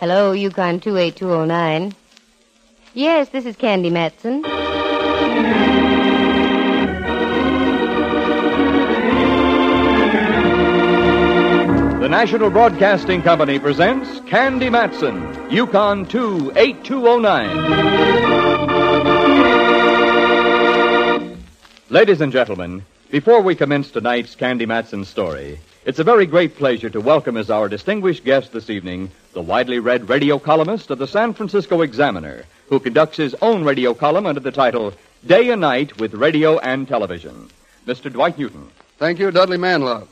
Hello, Yukon 28209. Yes, this is Candy Matson. The National Broadcasting Company presents Candy Matson, Yukon 28209. Ladies and gentlemen, before we commence tonight's Candy Matson story, it's a very great pleasure to welcome as our distinguished guest this evening the widely read radio columnist of the San Francisco Examiner, who conducts his own radio column under the title Day and Night with Radio and Television. Mr. Dwight Newton. Thank you, Dudley Manlove.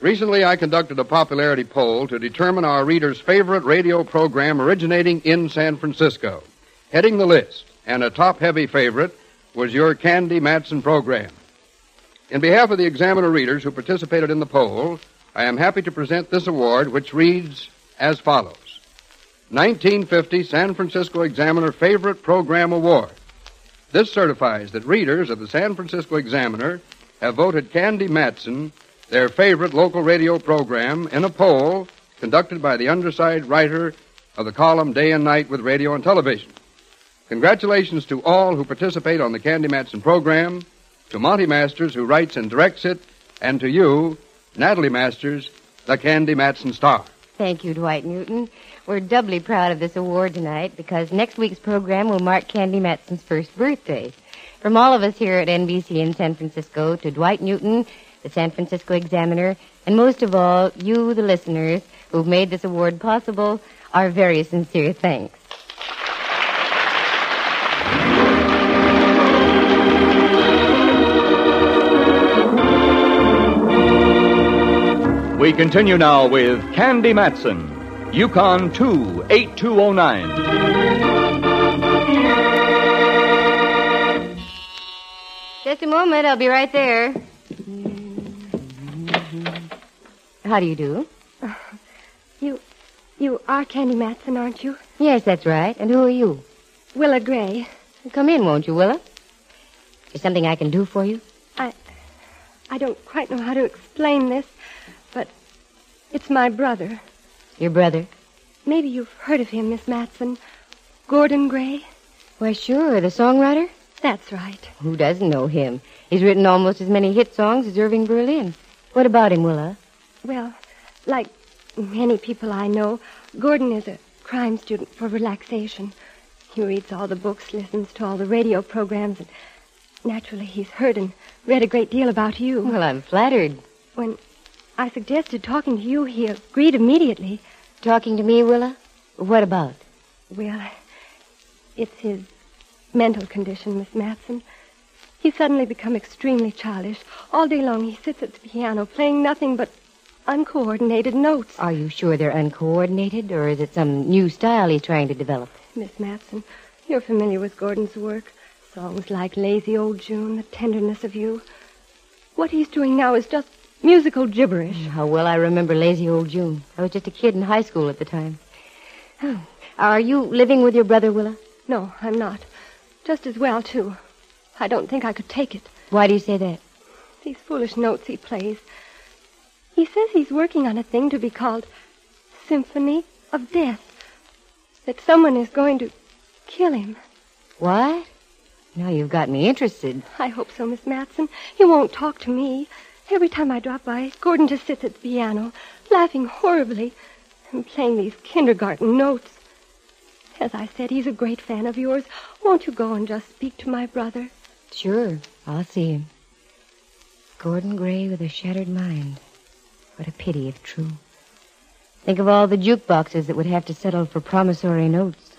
Recently, I conducted a popularity poll to determine our readers' favorite radio program originating in San Francisco. Heading the list, and a top heavy favorite, was your Candy Matson program. In behalf of the Examiner readers who participated in the poll, I am happy to present this award, which reads as follows 1950 San Francisco Examiner Favorite Program Award. This certifies that readers of the San Francisco Examiner have voted Candy Matson their favorite local radio program in a poll conducted by the underside writer of the column Day and Night with Radio and Television. Congratulations to all who participate on the Candy Matson program, to Monty Masters, who writes and directs it, and to you, Natalie Masters, the Candy Matson star. Thank you, Dwight Newton. We're doubly proud of this award tonight because next week's program will mark Candy Matson's first birthday. From all of us here at NBC in San Francisco to Dwight Newton the San Francisco Examiner, and most of all, you, the listeners, who've made this award possible, our very sincere thanks. We continue now with Candy Matson, Yukon 28209. Just a moment, I'll be right there. How do you do? You, you are Candy Matson, aren't you? Yes, that's right. And who are you? Willa Gray. Come in, won't you, Willa? Is something I can do for you? I, I don't quite know how to explain this, but it's my brother. Your brother? Maybe you've heard of him, Miss Matson. Gordon Gray. Why, sure, the songwriter. That's right. Who doesn't know him? He's written almost as many hit songs as Irving Berlin. What about him, Willa? Well, like many people I know, Gordon is a crime student for relaxation. He reads all the books, listens to all the radio programs, and naturally he's heard and read a great deal about you. Well, I'm flattered. When I suggested talking to you, he agreed immediately. Talking to me, Willa? What about? Well, it's his mental condition, Miss Matson. He's suddenly become extremely childish. All day long he sits at the piano playing nothing but uncoordinated notes. Are you sure they're uncoordinated, or is it some new style he's trying to develop? Miss Matson, you're familiar with Gordon's work. Songs like Lazy Old June, The Tenderness of You. What he's doing now is just musical gibberish. Mm, how well I remember Lazy Old June. I was just a kid in high school at the time. Oh. Are you living with your brother, Willa? No, I'm not. Just as well, too. I don't think I could take it. Why do you say that? These foolish notes he plays. He says he's working on a thing to be called Symphony of Death. That someone is going to kill him. What? Now you've got me interested. I hope so, Miss Matson. He won't talk to me. Every time I drop by, Gordon just sits at the piano, laughing horribly, and playing these kindergarten notes. As I said, he's a great fan of yours. Won't you go and just speak to my brother? Sure. I'll see him. Gordon Gray with a shattered mind. What a pity if true. Think of all the jukeboxes that would have to settle for promissory notes.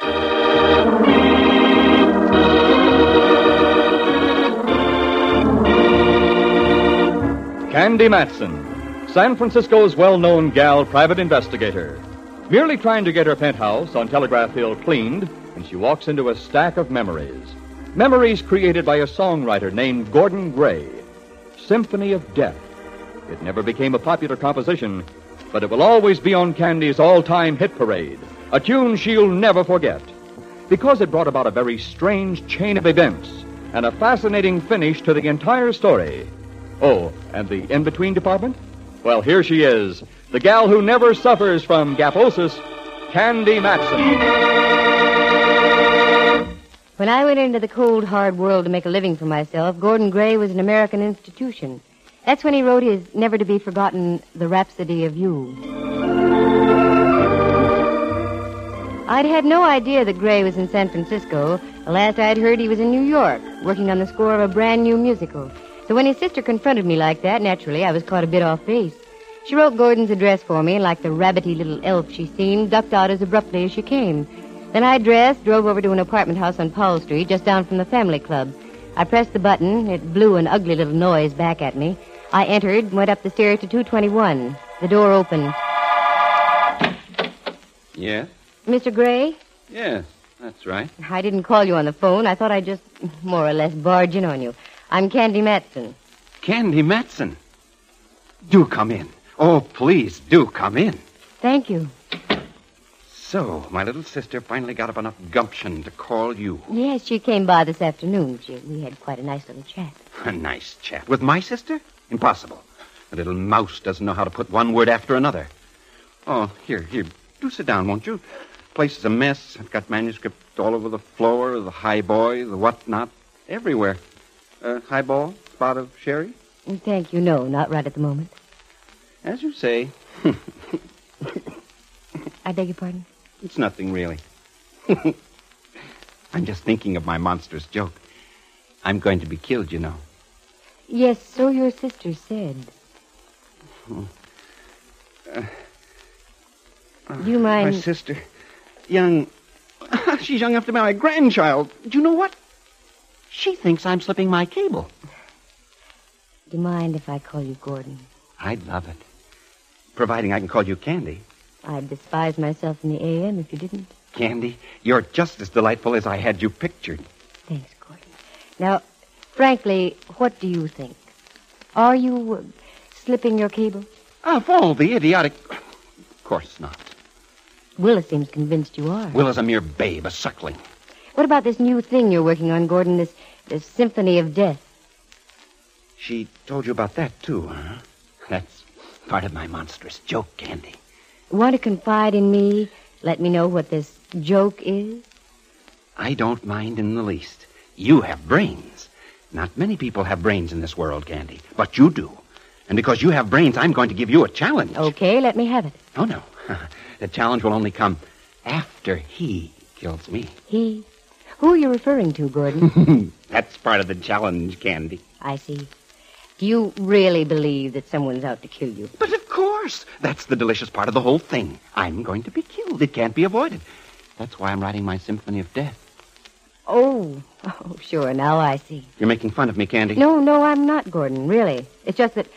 Candy Matson, San Francisco's well known gal private investigator. Merely trying to get her penthouse on Telegraph Hill cleaned, and she walks into a stack of memories. Memories created by a songwriter named Gordon Gray. Symphony of Death. It never became a popular composition, but it will always be on Candy's all-time hit parade, a tune she'll never forget, because it brought about a very strange chain of events and a fascinating finish to the entire story. Oh, and the in-between department? Well, here she is, the gal who never suffers from gaposis, Candy Matson. When I went into the cold, hard world to make a living for myself, Gordon Gray was an American institution. That's when he wrote his never to be forgotten The Rhapsody of You. I'd had no idea that Gray was in San Francisco. The last I'd heard he was in New York, working on the score of a brand new musical. So when his sister confronted me like that, naturally, I was caught a bit off base. She wrote Gordon's address for me, and like the rabbity little elf she seemed, ducked out as abruptly as she came. Then I dressed, drove over to an apartment house on Powell Street, just down from the family club. I pressed the button. It blew an ugly little noise back at me. I entered, went up the stairs to 221. The door opened. Yes? Mr. Gray? Yes, that's right. I didn't call you on the phone. I thought I'd just more or less barge in on you. I'm Candy Matson. Candy Matson. Do come in. Oh, please, do come in. Thank you. So, my little sister finally got up enough gumption to call you. Yes, she came by this afternoon. She, we had quite a nice little chat. A nice chat. With my sister? Impossible. The little mouse doesn't know how to put one word after another. Oh, here, here. Do sit down, won't you? Place is a mess. I've got manuscript all over the floor, the high boy, the whatnot, everywhere. Uh, highball, spot of sherry? Thank you. No, not right at the moment. As you say, I beg your pardon? it's nothing really. I'm just thinking of my monstrous joke. I'm going to be killed, you know. Yes, so your sister said. Do you mind? My sister, young. She's young enough to be my grandchild. Do you know what? She thinks I'm slipping my cable. Do you mind if I call you Gordon? I'd love it. Providing I can call you Candy. I'd despise myself in the AM if you didn't. Candy, you're just as delightful as I had you pictured. Thanks, Gordon. Now, frankly, what do you think? Are you uh, slipping your cable? Of all the idiotic. Of course not. Willa seems convinced you are. Will is a mere babe, a suckling. What about this new thing you're working on, Gordon? This, this symphony of death. She told you about that, too, huh? That's part of my monstrous joke, Candy. Want to confide in me? Let me know what this joke is? I don't mind in the least. You have brains. Not many people have brains in this world, Candy, but you do. And because you have brains, I'm going to give you a challenge. Okay, let me have it. Oh, no. the challenge will only come after he kills me. He. Who are you referring to, Gordon? That's part of the challenge, Candy. I see. Do you really believe that someone's out to kill you? But of course, that's the delicious part of the whole thing. I'm going to be killed. It can't be avoided. That's why I'm writing my Symphony of Death. Oh, oh, sure. Now I see. You're making fun of me, Candy. No, no, I'm not, Gordon. Really. It's just that,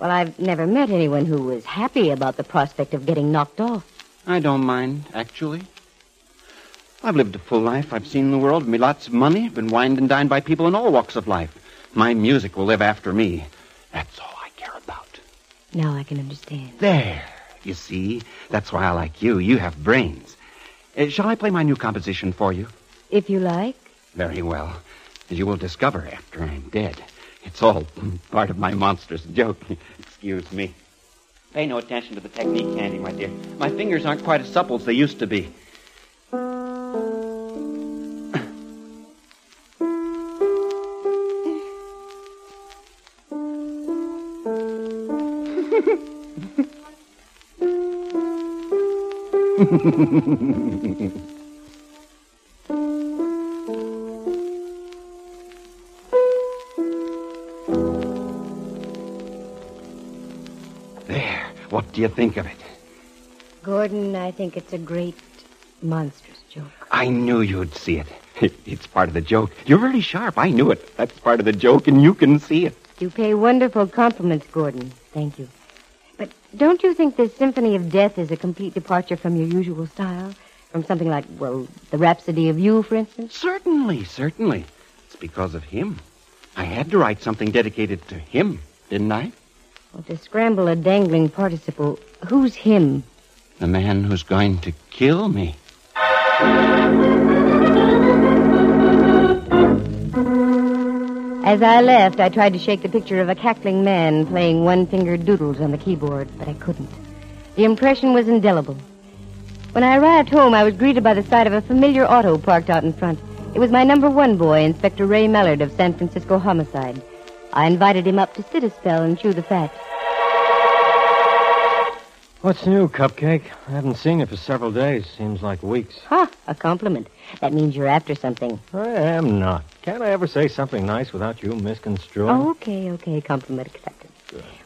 well, I've never met anyone who was happy about the prospect of getting knocked off. I don't mind, actually. I've lived a full life. I've seen the world, made lots of money, been wined and dined by people in all walks of life. My music will live after me. That's all I care about. Now I can understand. There. You see? That's why I like you. You have brains. Uh, shall I play my new composition for you? If you like. Very well. As you will discover after I'm dead. It's all part of my monstrous joke. Excuse me. Pay no attention to the technique, Candy, my dear. My fingers aren't quite as supple as they used to be. There. What do you think of it? Gordon, I think it's a great, monstrous joke. I knew you'd see it. It's part of the joke. You're really sharp. I knew it. That's part of the joke, and you can see it. You pay wonderful compliments, Gordon. Thank you. But don't you think this Symphony of Death is a complete departure from your usual style? From something like, well, the Rhapsody of You, for instance? Certainly, certainly. It's because of him. I had to write something dedicated to him, didn't I? Well, to scramble a dangling participle, who's him? The man who's going to kill me. As I left, I tried to shake the picture of a cackling man playing one-fingered doodles on the keyboard, but I couldn't. The impression was indelible. When I arrived home, I was greeted by the sight of a familiar auto parked out in front. It was my number one boy, Inspector Ray Mallard of San Francisco Homicide. I invited him up to sit a spell and chew the fat. What's new, Cupcake? I haven't seen you for several days. Seems like weeks. Ha! A compliment. That means you're after something. I am not. Can't I ever say something nice without you misconstruing? Oh, okay, okay. Compliment accepted.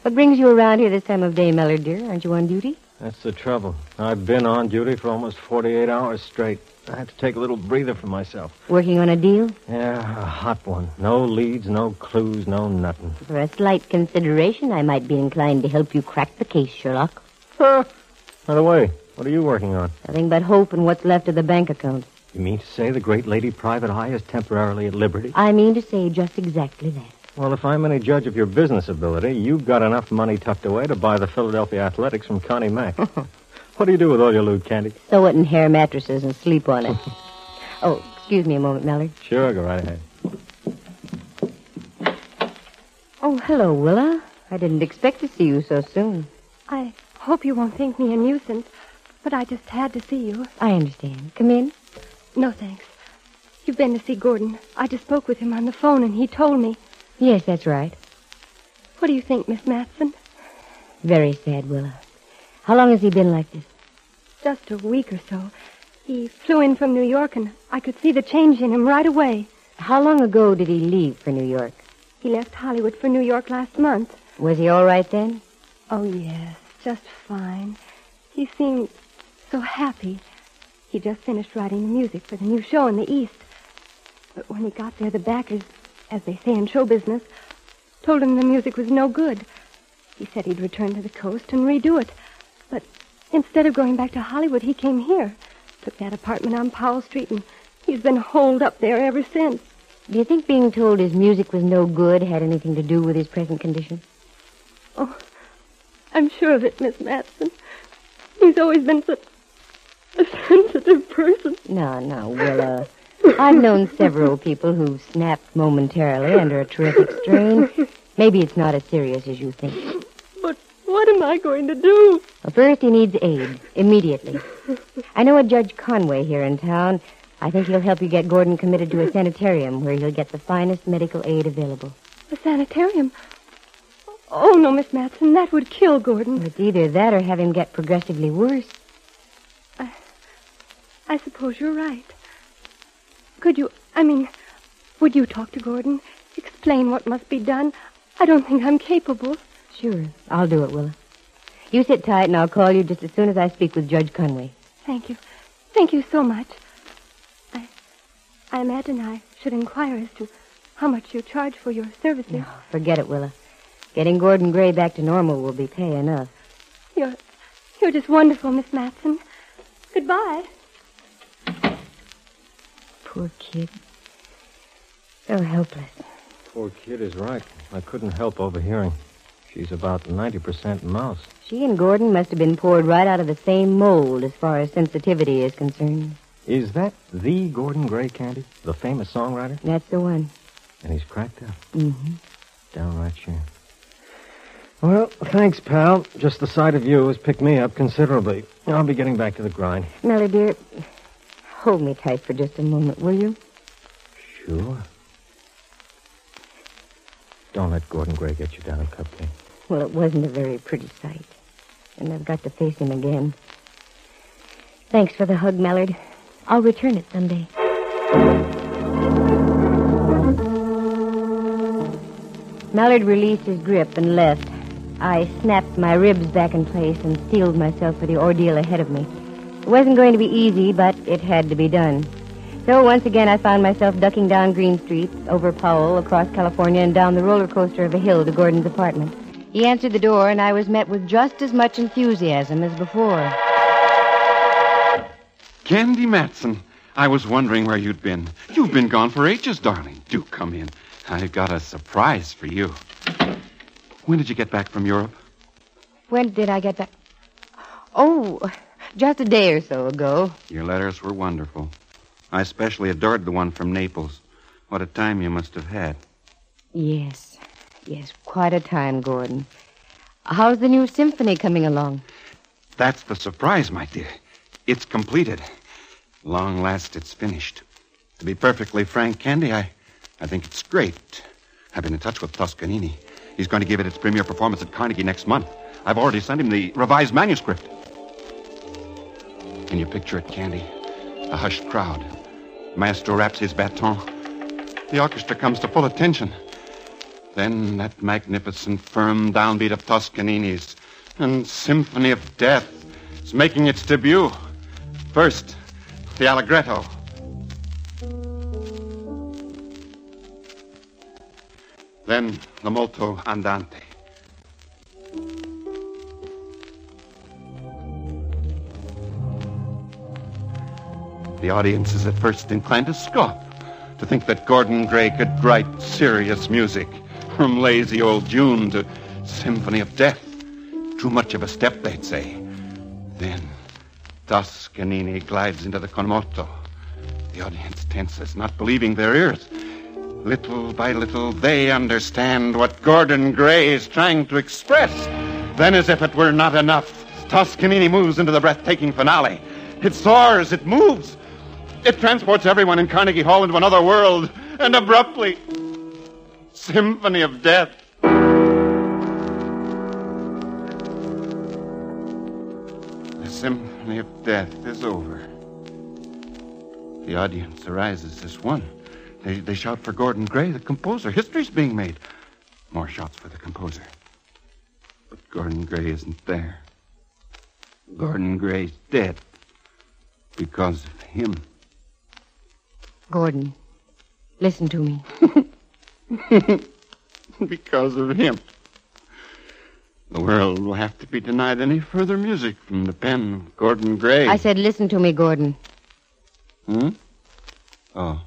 What brings you around here this time of day, Mallard, dear? Aren't you on duty? That's the trouble. I've been on duty for almost 48 hours straight. I had to take a little breather for myself. Working on a deal? Yeah, a hot one. No leads, no clues, no nothing. For a slight consideration, I might be inclined to help you crack the case, Sherlock. Huh. By the way, what are you working on? Nothing but hope and what's left of the bank account. You mean to say the great lady Private Eye is temporarily at liberty? I mean to say just exactly that. Well, if I'm any judge of your business ability, you've got enough money tucked away to buy the Philadelphia Athletics from Connie Mack. what do you do with all your loot, Candy? Sew it in hair mattresses and sleep on it. oh, excuse me a moment, Mallard. Sure, go right ahead. Oh, hello, Willa. I didn't expect to see you so soon. I hope you won't think me a nuisance, but I just had to see you. I understand. Come in. No, thanks. You've been to see Gordon. I just spoke with him on the phone, and he told me. Yes, that's right. What do you think, Miss Matson? Very sad, Willa. How long has he been like this? Just a week or so. He flew in from New York, and I could see the change in him right away. How long ago did he leave for New York? He left Hollywood for New York last month. Was he all right then? Oh, yes, just fine. He seemed so happy. He just finished writing the music for the new show in the East. But when he got there, the backers, as they say in show business, told him the music was no good. He said he'd return to the coast and redo it. But instead of going back to Hollywood, he came here, took that apartment on Powell Street, and he's been holed up there ever since. Do you think being told his music was no good had anything to do with his present condition? Oh, I'm sure of it, Miss Matson. He's always been such a sensitive person. No, no, Willa. I've known several people who snapped momentarily under a terrific strain. Maybe it's not as serious as you think. But what am I going to do? Well, first, he needs aid, immediately. I know a Judge Conway here in town. I think he'll help you get Gordon committed to a sanitarium where he'll get the finest medical aid available. A sanitarium? Oh, no, Miss Matson. That would kill Gordon. It's either that or have him get progressively worse. I suppose you're right. Could you, I mean, would you talk to Gordon? Explain what must be done? I don't think I'm capable. Sure, I'll do it, Willa. You sit tight, and I'll call you just as soon as I speak with Judge Conway. Thank you. Thank you so much. I, I imagine I should inquire as to how much you charge for your services. No, forget it, Willa. Getting Gordon Gray back to normal will be pay enough. You're, you're just wonderful, Miss Matson. Goodbye. Poor kid. So helpless. Poor kid is right. I couldn't help overhearing. She's about 90% mouse. She and Gordon must have been poured right out of the same mold as far as sensitivity is concerned. Is that the Gordon Gray Candy? The famous songwriter? That's the one. And he's cracked up. Mm-hmm. Downright sure. Well, thanks, pal. Just the sight of you has picked me up considerably. I'll be getting back to the grind. Melly, dear, hold me tight for just a moment, will you? Sure. Don't let Gordon Gray get you down, a Cupcake. Well, it wasn't a very pretty sight. And I've got to face him again. Thanks for the hug, Mallard. I'll return it someday. Mallard released his grip and left. I snapped my ribs back in place and steeled myself for the ordeal ahead of me. It wasn't going to be easy, but it had to be done. So once again, I found myself ducking down Green Street, over Powell, across California, and down the roller coaster of a hill to Gordon's apartment. He answered the door, and I was met with just as much enthusiasm as before. Candy Matson, I was wondering where you'd been. You've been gone for ages, darling. Do come in. I've got a surprise for you. When did you get back from Europe? When did I get back? Oh, just a day or so ago. Your letters were wonderful. I especially adored the one from Naples. What a time you must have had. Yes, yes, quite a time, Gordon. How's the new symphony coming along? That's the surprise, my dear. It's completed. Long last, it's finished. To be perfectly frank, Candy, I, I think it's great. I've been in touch with Toscanini. He's going to give it its premiere performance at Carnegie next month. I've already sent him the revised manuscript. Can you picture it, Candy? A hushed crowd. Maestro raps his baton. The orchestra comes to full attention. Then that magnificent, firm downbeat of Toscanini's and Symphony of Death is making its debut. First, the Allegretto. Then the molto andante. The audience is at first inclined to scoff, to think that Gordon Gray could write serious music, from lazy old June to Symphony of Death. Too much of a step, they'd say. Then Toscanini glides into the con moto. The audience tenses, not believing their ears. Little by little, they understand what Gordon Gray is trying to express. Then, as if it were not enough, Toscanini moves into the breathtaking finale. It soars, it moves, it transports everyone in Carnegie Hall into another world, and abruptly, Symphony of Death. The Symphony of Death is over. The audience arises as one. They, they shout for Gordon Gray, the composer. History's being made. More shouts for the composer. But Gordon Gray isn't there. Gordon Gray's dead because of him. Gordon, listen to me. because of him. The world will have to be denied any further music from the pen of Gordon Gray. I said, listen to me, Gordon. Hmm? Oh.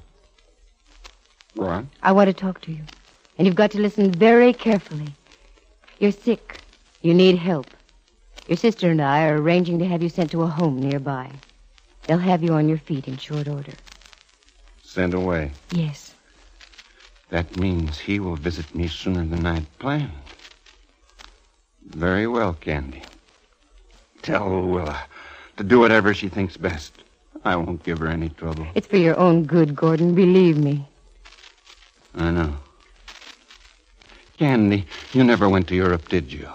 Go on. I want to talk to you. And you've got to listen very carefully. You're sick. You need help. Your sister and I are arranging to have you sent to a home nearby. They'll have you on your feet in short order. Sent away. Yes. That means he will visit me sooner than I'd planned. Very well, Candy. Tell Willa to do whatever she thinks best. I won't give her any trouble. It's for your own good, Gordon. Believe me. I know. Candy, you never went to Europe, did you?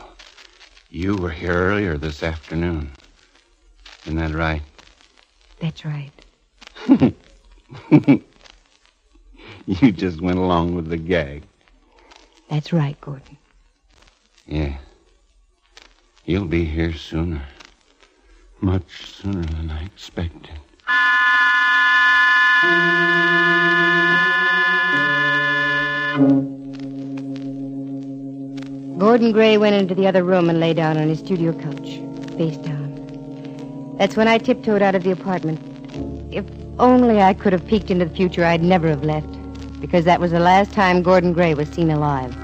You were here earlier this afternoon. Isn't that right? That's right. you just went along with the gag. That's right, Gordon. Yeah. You'll be here sooner. Much sooner than I expected. Gordon Gray went into the other room and lay down on his studio couch, face down. That's when I tiptoed out of the apartment. If only I could have peeked into the future, I'd never have left, because that was the last time Gordon Gray was seen alive.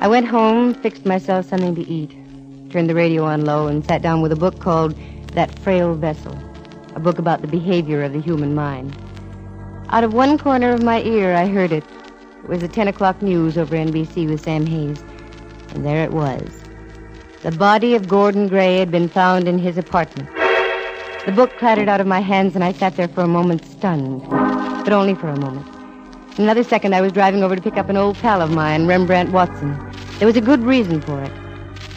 I went home, fixed myself something to eat, turned the radio on low, and sat down with a book called That Frail Vessel, a book about the behavior of the human mind. Out of one corner of my ear, I heard it. It was the 10 o'clock news over NBC with Sam Hayes. And there it was. The body of Gordon Gray had been found in his apartment. The book clattered out of my hands, and I sat there for a moment stunned. But only for a moment. In another second, I was driving over to pick up an old pal of mine, Rembrandt Watson. There was a good reason for it.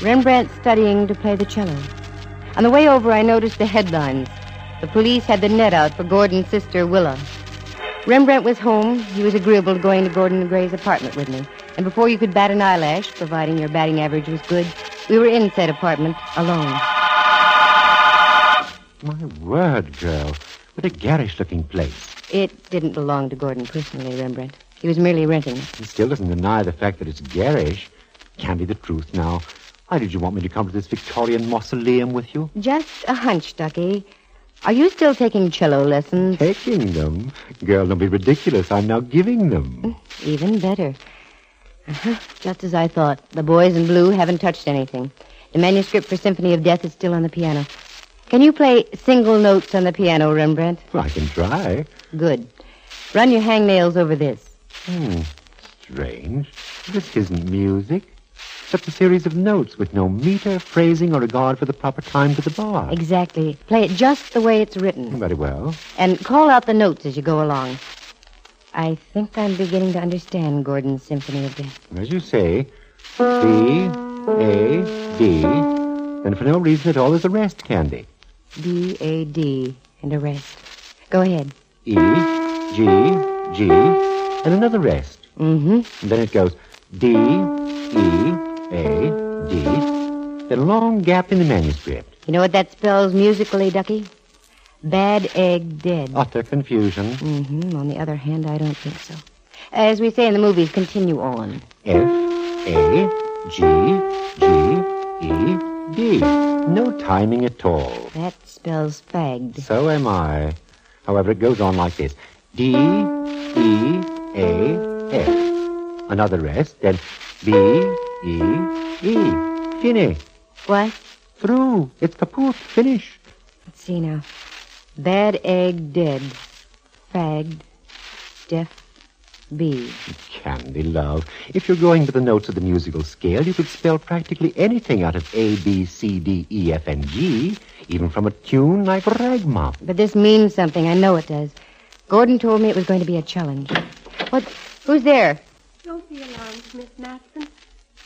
Rembrandt studying to play the cello. On the way over, I noticed the headlines. The police had the net out for Gordon's sister, Willa. Rembrandt was home. He was agreeable to going to Gordon Gray's apartment with me. And before you could bat an eyelash, providing your batting average was good, we were in said apartment alone. My word, girl. What a garish looking place. It didn't belong to Gordon personally, Rembrandt. He was merely renting it. He still doesn't deny the fact that it's garish. Can't be the truth now. Why did you want me to come to this Victorian mausoleum with you? Just a hunch, Ducky. Are you still taking cello lessons? Taking them? Girl, don't be ridiculous. I'm now giving them. Even better. Uh-huh. Just as I thought. The boys in blue haven't touched anything. The manuscript for Symphony of Death is still on the piano. Can you play single notes on the piano, Rembrandt? Well, I can try. Good. Run your hangnails over this. Hmm. Strange. This isn't music. Just a series of notes with no meter, phrasing, or regard for the proper time to the bar. Exactly. Play it just the way it's written. Very well. And call out the notes as you go along. I think I'm beginning to understand Gordon's Symphony of Death. As you say, B, A, D. And for no reason at all, there's a rest, Candy. D, A, D, and a rest. Go ahead. E, G, G, and another rest. Mm-hmm. And then it goes D, E, A, D. Then a long gap in the manuscript. You know what that spells musically, Ducky? Bad egg dead. Utter confusion. Mm-hmm. On the other hand, I don't think so. As we say in the movies, continue on. F, A, G, G, E, D. No timing at all. That spells fagged. So am I. However, it goes on like this D, E, A, F. Another rest, then B, E, E. Fini. What? Through. It's kaput. Finish. Let's see now. Bad egg dead. Fagged. Deaf. B. Candy, love. If you're going with the notes of the musical scale, you could spell practically anything out of A, B, C, D, E, F, and G, even from a tune like Ragmop. But this means something. I know it does. Gordon told me it was going to be a challenge. What? Who's there? Don't be alarmed, Miss Matson.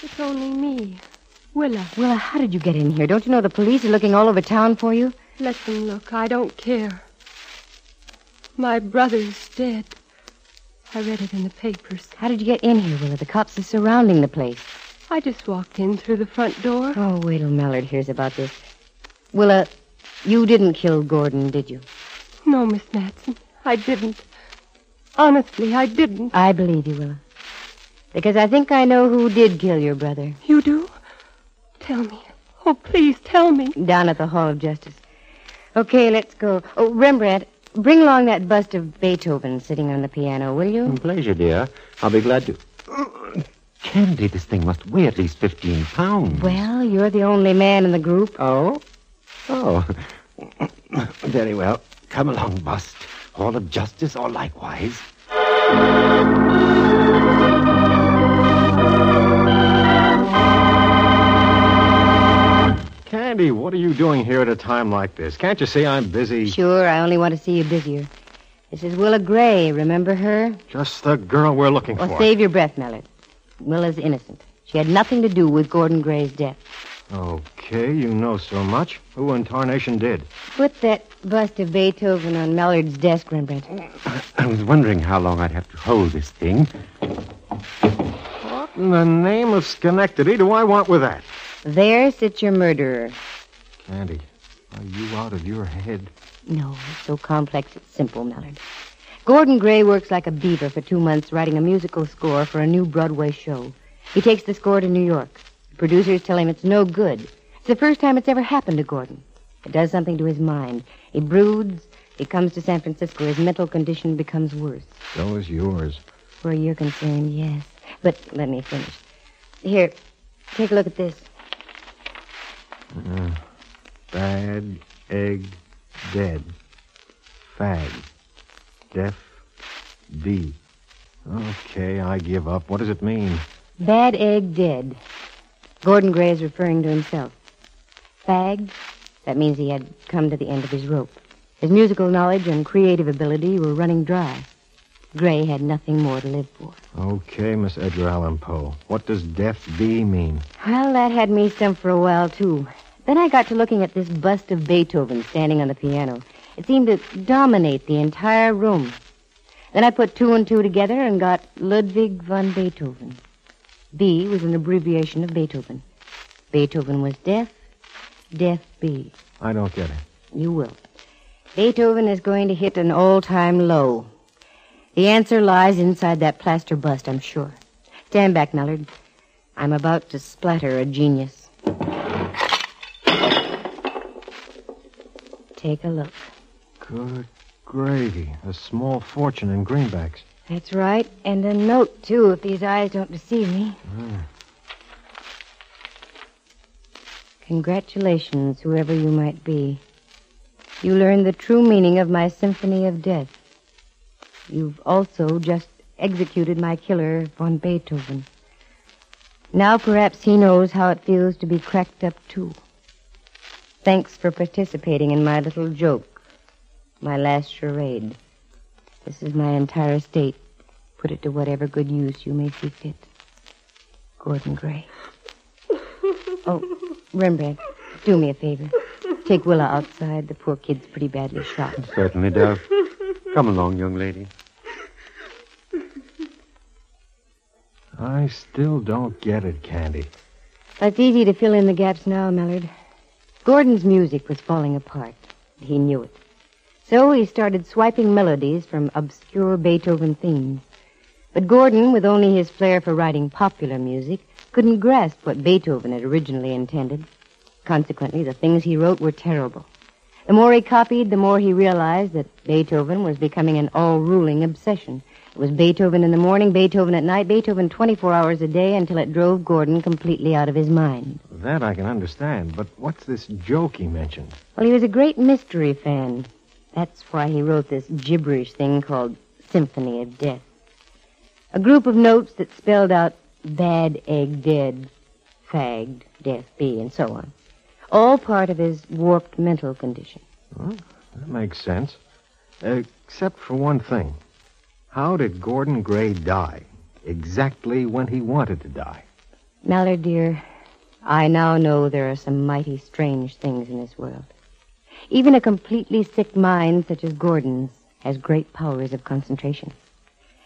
It's only me, Willa. Willa, how did you get in here? Don't you know the police are looking all over town for you? Let them look. I don't care. My brother's dead. I read it in the papers. How did you get in here, Willa? The cops are surrounding the place. I just walked in through the front door. Oh, wait till Mallard hears about this. Willa, uh, you didn't kill Gordon, did you? No, Miss Matson, I didn't. Honestly, I didn't. I believe you, Willa. Because I think I know who did kill your brother. You do? Tell me. Oh, please tell me. Down at the Hall of Justice. Okay, let's go. Oh, Rembrandt, bring along that bust of Beethoven sitting on the piano, will you? Mm, pleasure, dear. I'll be glad to. Candy, this thing must weigh at least 15 pounds. Well, you're the only man in the group. Oh? Oh. Very well. Come along, Bust. Hall of Justice or likewise. Candy, what are you doing here at a time like this? Can't you see I'm busy? Sure, I only want to see you busier. This is Willa Gray. Remember her? Just the girl we're looking Well, for. save your breath, Mallard. Willa's innocent. She had nothing to do with Gordon Gray's death. Okay, you know so much. Who in tarnation did? Put that bust of Beethoven on Mallard's desk, Rembrandt. I was wondering how long I'd have to hold this thing. What in the name of Schenectady do I want with that? There sits your murderer. Candy, are you out of your head? No, it's so complex it's simple, Mallard. Gordon Gray works like a beaver for two months writing a musical score for a new Broadway show. He takes the score to New York. The producers tell him it's no good. It's the first time it's ever happened to Gordon. It does something to his mind. He broods. He comes to San Francisco. His mental condition becomes worse. So is yours. Where you're concerned, yes. But let me finish. Here, take a look at this. Bad egg dead. Fag. Deaf B. Okay, I give up. What does it mean? Bad egg dead. Gordon Gray is referring to himself. Fagged? That means he had come to the end of his rope. His musical knowledge and creative ability were running dry. Gray had nothing more to live for. Okay, Miss Edgar Allan Poe. What does deaf B mean? Well, that had me stumped for a while, too. Then I got to looking at this bust of Beethoven standing on the piano. It seemed to dominate the entire room. Then I put two and two together and got Ludwig von Beethoven. B was an abbreviation of Beethoven. Beethoven was deaf, deaf B. I don't get it. You will. Beethoven is going to hit an all-time low. The answer lies inside that plaster bust, I'm sure. Stand back, Mallard. I'm about to splatter a genius. Take a look. Good gravy. A small fortune in greenbacks. That's right, and a note, too, if these eyes don't deceive me. Mm. Congratulations, whoever you might be. You learned the true meaning of my symphony of death. You've also just executed my killer, von Beethoven. Now perhaps he knows how it feels to be cracked up, too. Thanks for participating in my little joke, my last charade. This is my entire estate. Put it to whatever good use you may see fit. Gordon Gray. Oh, Rembrandt, do me a favor. Take Willa outside. The poor kid's pretty badly shot. Certainly, Dove. Come along, young lady. I still don't get it, Candy. It's easy to fill in the gaps now, Mallard. Gordon's music was falling apart. He knew it. So he started swiping melodies from obscure Beethoven themes. But Gordon, with only his flair for writing popular music, couldn't grasp what Beethoven had originally intended. Consequently, the things he wrote were terrible. The more he copied, the more he realized that Beethoven was becoming an all-ruling obsession. It was Beethoven in the morning, Beethoven at night, Beethoven 24 hours a day until it drove Gordon completely out of his mind. That I can understand, but what's this joke he mentioned? Well, he was a great mystery fan. That's why he wrote this gibberish thing called Symphony of Death. A group of notes that spelled out bad egg dead, fagged, death be, and so on. All part of his warped mental condition. That makes sense. Except for one thing. How did Gordon Gray die? Exactly when he wanted to die. Mallard, dear, I now know there are some mighty strange things in this world. Even a completely sick mind such as Gordon's has great powers of concentration.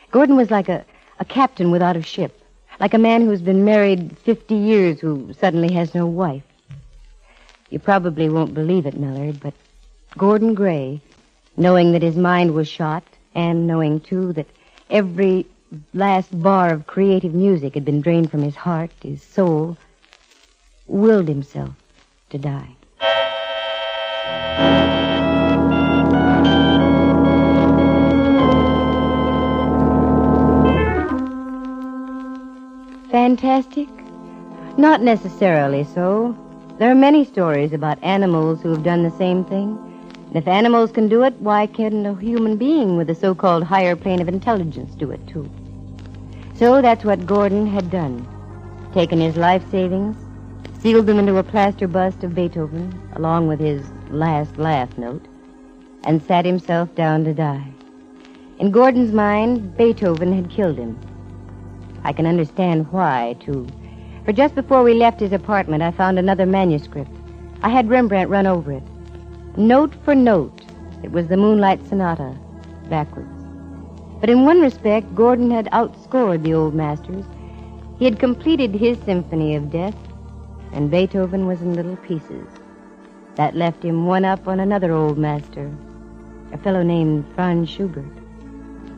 Gordon was like a, a captain without a ship, like a man who's been married 50 years who suddenly has no wife. You probably won't believe it, Mallard, but Gordon Gray, knowing that his mind was shot, and knowing, too, that every last bar of creative music had been drained from his heart, his soul, willed himself to die. Fantastic? Not necessarily so. There are many stories about animals who have done the same thing. And if animals can do it, why can't a human being with a so-called higher plane of intelligence do it too? So that's what Gordon had done. Taken his life savings, sealed them into a plaster bust of Beethoven, along with his last laugh note, and sat himself down to die. In Gordon's mind, Beethoven had killed him. I can understand why, too. For just before we left his apartment, I found another manuscript. I had Rembrandt run over it. Note for note, it was the Moonlight Sonata, backwards. But in one respect, Gordon had outscored the old masters. He had completed his symphony of death, and Beethoven was in little pieces. That left him one up on another old master, a fellow named Franz Schubert.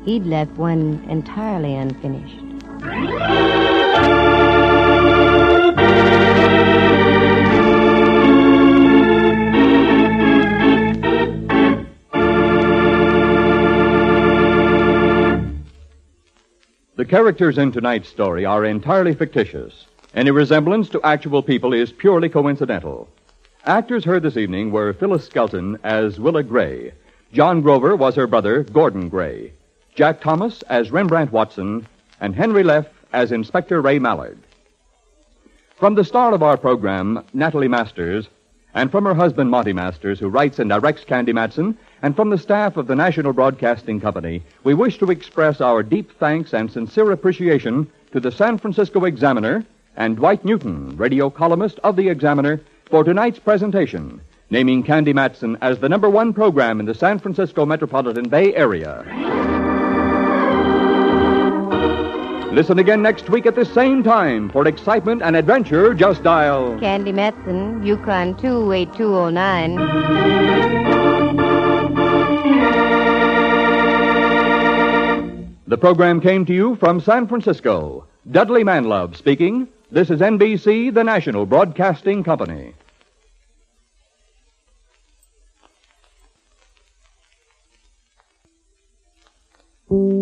He'd left one entirely unfinished. Characters in tonight's story are entirely fictitious. Any resemblance to actual people is purely coincidental. Actors heard this evening were Phyllis Skelton as Willa Gray. John Grover was her brother, Gordon Gray. Jack Thomas as Rembrandt Watson, and Henry Leff as Inspector Ray Mallard. From the star of our program, Natalie Masters, and from her husband, Monty Masters, who writes and directs Candy Matson, and from the staff of the National Broadcasting Company, we wish to express our deep thanks and sincere appreciation to the San Francisco Examiner and Dwight Newton, radio columnist of the Examiner, for tonight's presentation, naming Candy Matson as the number one program in the San Francisco metropolitan Bay Area. Listen again next week at the same time for excitement and adventure. Just dial Candy Matson, Yukon 28209. The program came to you from San Francisco. Dudley Manlove speaking. This is NBC, the national broadcasting company. Ooh.